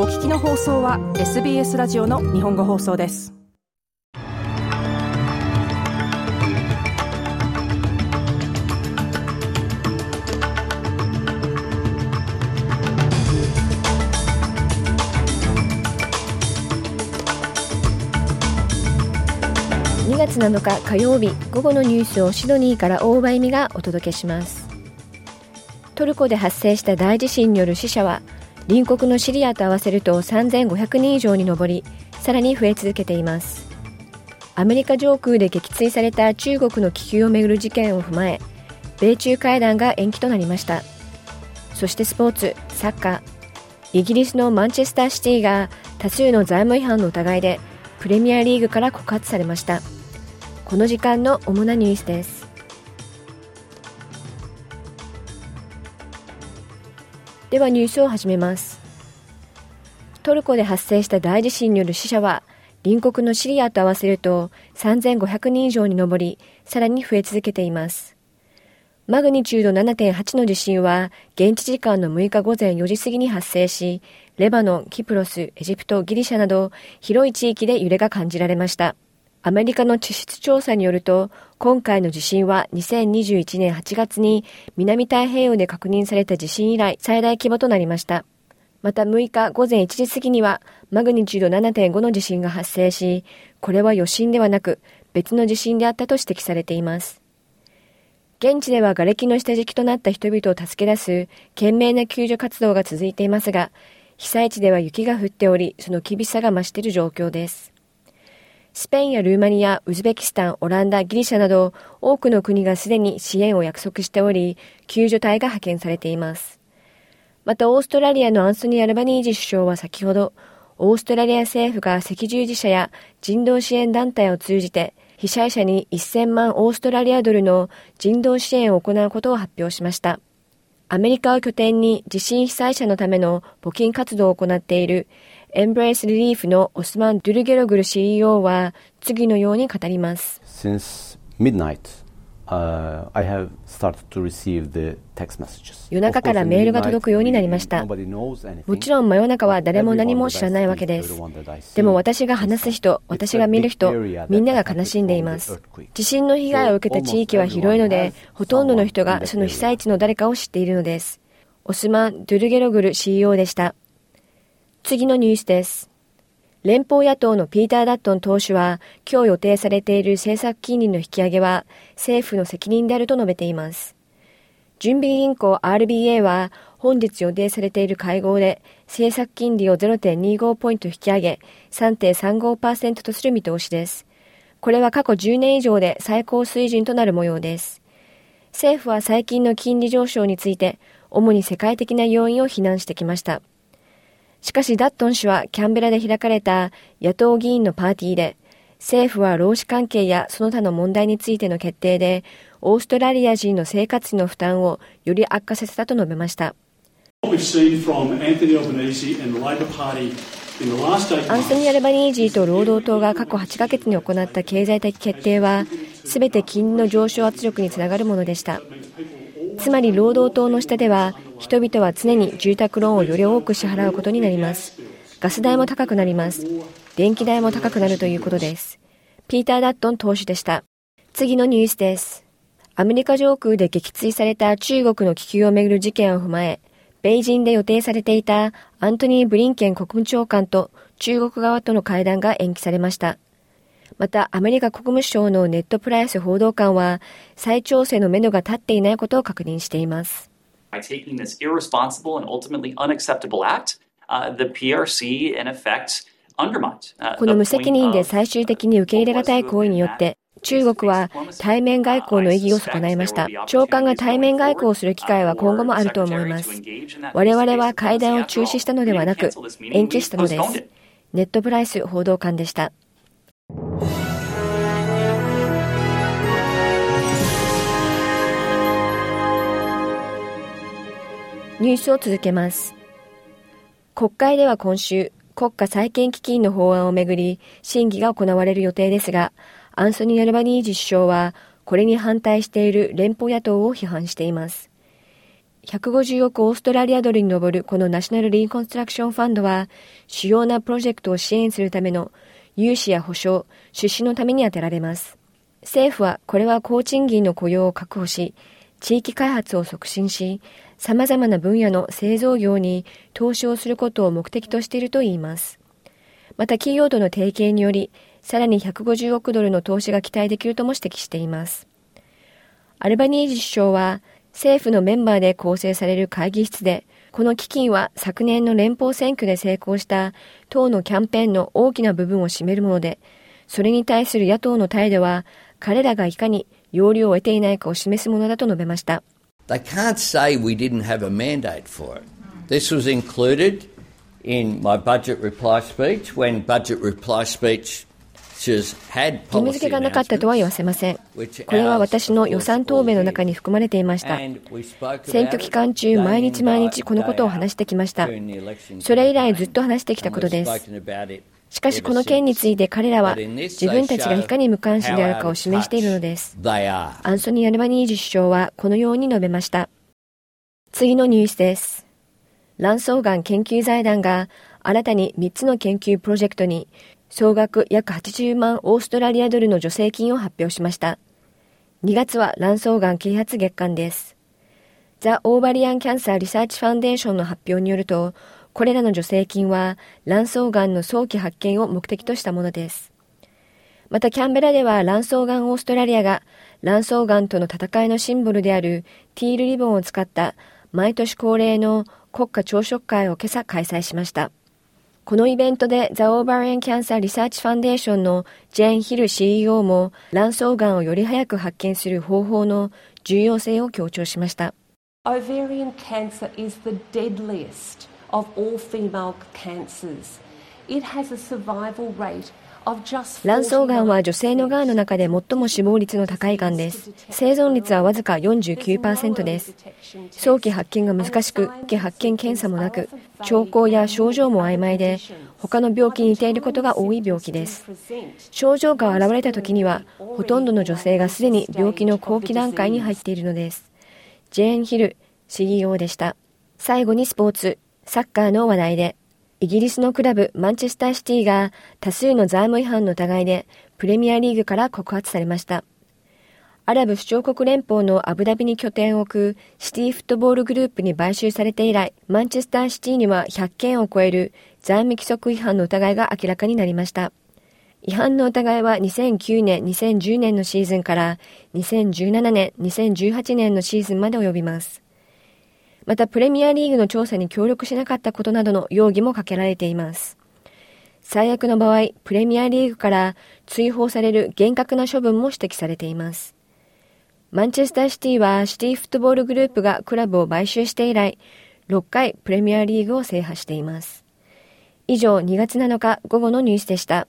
お聞きの放送は SBS ラジオの日本語放送です。2月7日火曜日午後のニュースをシドニーから大場恵美がお届けします。トルコで発生した大地震による死者は隣国のシリアと合わせると3500人以上に上りさらに増え続けています。アメリカ上空で撃墜された中国の気球をめぐる事件を踏まえ米中会談が延期となりました。そしてスポーツサッカー。イギリスのマンチェスターシティが多数の財務違反の疑いでプレミアリーグから告発されました。この時間の主なニュースです。ではニュースを始めます。トルコで発生した大地震による死者は隣国のシリアと合わせると3500人以上に上りさらに増え続けています。マグニチュード7.8の地震は現地時間の6日午前4時過ぎに発生しレバノン、キプロス、エジプト、ギリシャなど広い地域で揺れが感じられました。アメリカの地質調査によると、今回の地震は2021年8月に南太平洋で確認された地震以来最大規模となりました。また6日午前1時過ぎにはマグニチュード7.5の地震が発生し、これは余震ではなく別の地震であったと指摘されています。現地では瓦礫の下敷きとなった人々を助け出す懸命な救助活動が続いていますが、被災地では雪が降っており、その厳しさが増している状況です。スペインやルーマニア、ウズベキスタン、オランダ、ギリシャなど多くの国がすでに支援を約束しており、救助隊が派遣されています。またオーストラリアのアンソニー・アルバニージ首相は先ほど、オーストラリア政府が赤十字社や人道支援団体を通じて、被災者に1000万オーストラリアドルの人道支援を行うことを発表しました。アメリカを拠点に地震被災者のための募金活動を行っているエンブレイスリリーフのオスマン・ドゥルゲログル CEO は次のように語ります。Since midnight, Uh, 夜中からメールが届くようになりました。もちろん真夜中は誰も何も知らないわけです。でも私が話す人、私が見る人、みんなが悲しんでいます。地震の被害を受けた地域は広いので、ほとんどの人がその被災地の誰かを知っているのです。オスマン・ドゥルゲログル CEO でした。次のニュースです。連邦野党のピーター・ダットン党首は、今日予定されている政策金利の引き上げは、政府の責任であると述べています。準備銀行 RBA は、本日予定されている会合で、政策金利を0.25ポイント引き上げ、3.35%とする見通しです。これは過去10年以上で最高水準となる模様です。政府は最近の金利上昇について、主に世界的な要因を非難してきました。しかしダットン氏はキャンベラで開かれた野党議員のパーティーで、政府は労使関係やその他の問題についての決定で、オーストラリア人の生活費の負担をより悪化させたと述べました。アンソニー・アルバニージーと労働党が過去8ヶ月に行った経済的決定は、すべて金利の上昇圧力につながるものでした。つまり労働党の下では人々は常に住宅ローンをより多く支払うことになります。ガス代も高くなります。電気代も高くなるということです。ピーター・ダットン党首でした。次のニュースです。アメリカ上空で撃墜された中国の気球をめぐる事件を踏まえ米人で予定されていたアントニー・ブリンケン国務長官と中国側との会談が延期されました。また、アメリカ国務省のネットプライス報道官は、再調整のめどが立っていないことを確認しています。この無責任で最終的に受け入れがたい行為によって、中国は対面外交の意義を損ないました。長官が対面外交をする機会は今後もあると思います。我々は会談を中止したのではなく、延期したのです。ネットプライス報道官でした。ニュースを続けます。国会では今週、国家再建基金の法案をめぐり、審議が行われる予定ですが、アンソニー・アルバニージ首相は、これに反対している連邦野党を批判しています。150億オーストラリアドルに上るこのナショナル・リーコンストラクション・ファンドは、主要なプロジェクトを支援するための融資や保証、出資のために充てられます。政府はこれは高賃金の雇用を確保し、地域開発を促進し、様々な分野の製造業に投資をすることを目的としているといいます。また企業との提携により、さらに150億ドルの投資が期待できるとも指摘しています。アルバニージ首相は、政府のメンバーで構成される会議室で、この基金は昨年の連邦選挙で成功した党のキャンペーンの大きな部分を占めるもので、それに対する野党の態度は、彼らがいかに要領を得ていないかを示すものだと述べました。They can't say we didn't have a mandate for it. This was included in my budget reply speech when budget reply speech 義務付けがなかったとは言わせません。これは私の予算答弁の中に含まれていました。選挙期間中、毎日毎日このことを話してきました。それ以来ずっと話してきたことです。しかしこの件について彼らは自分たちがいかに無関心であるかを示しているのです。アンソニー・アルバニージ首相はこのように述べました。次のニュースです。卵巣がん研究財団が新たに3つの研究プロジェクトに総額約80万オーストラリアドルの助成金を発表しました。2月は卵巣がん啓発月間です。ザ・オーバリアン・キャンサー・リサーチ・ファンデーションの発表によると、これらの助成金は卵巣がんの早期発見を目的としたものです。またキャンベラでは卵巣がんオーストラリアが卵巣がんとの戦いのシンボルであるティールリボンを使った毎年恒例の国家朝食会を今朝開催しました。このイベントで The Ovarian Cancer Research Foundation のジェーン・ヒル CEO も卵巣がんをより早く発見する方法の重要性を強調しました。Ovarian cancer is the deadliest of all female cancers. It has a survival rate 卵巣がんは女性のがんの中で最も死亡率の高いがんです。生存率はわずか49%です。早期発見が難しく、発見検査もなく、兆候や症状も曖昧で、他の病気に似ていることが多い病気です。症状が現れた時には、ほとんどの女性がすでに病気の後期段階に入っているのです。ジェーン・ヒル CEO でした。最後にスポーツ。サッカーの話題で、イギリスのクラブマンチェスターシティが多数の財務違反の疑いでプレミアリーグから告発されました。アラブ首長国連邦のアブダビに拠点を置くシティフットボールグループに買収されて以来、マンチェスターシティには100件を超える財務規則違反の疑いが明らかになりました。違反の疑いは2009年、2010年のシーズンから2017年、2018年のシーズンまで及びます。またプレミアリーグの調査に協力しなかったことなどの容疑もかけられています。最悪の場合、プレミアリーグから追放される厳格な処分も指摘されています。マンチェスターシティはシティフットボールグループがクラブを買収して以来、6回プレミアリーグを制覇しています。以上、2月7日午後のニュースでした。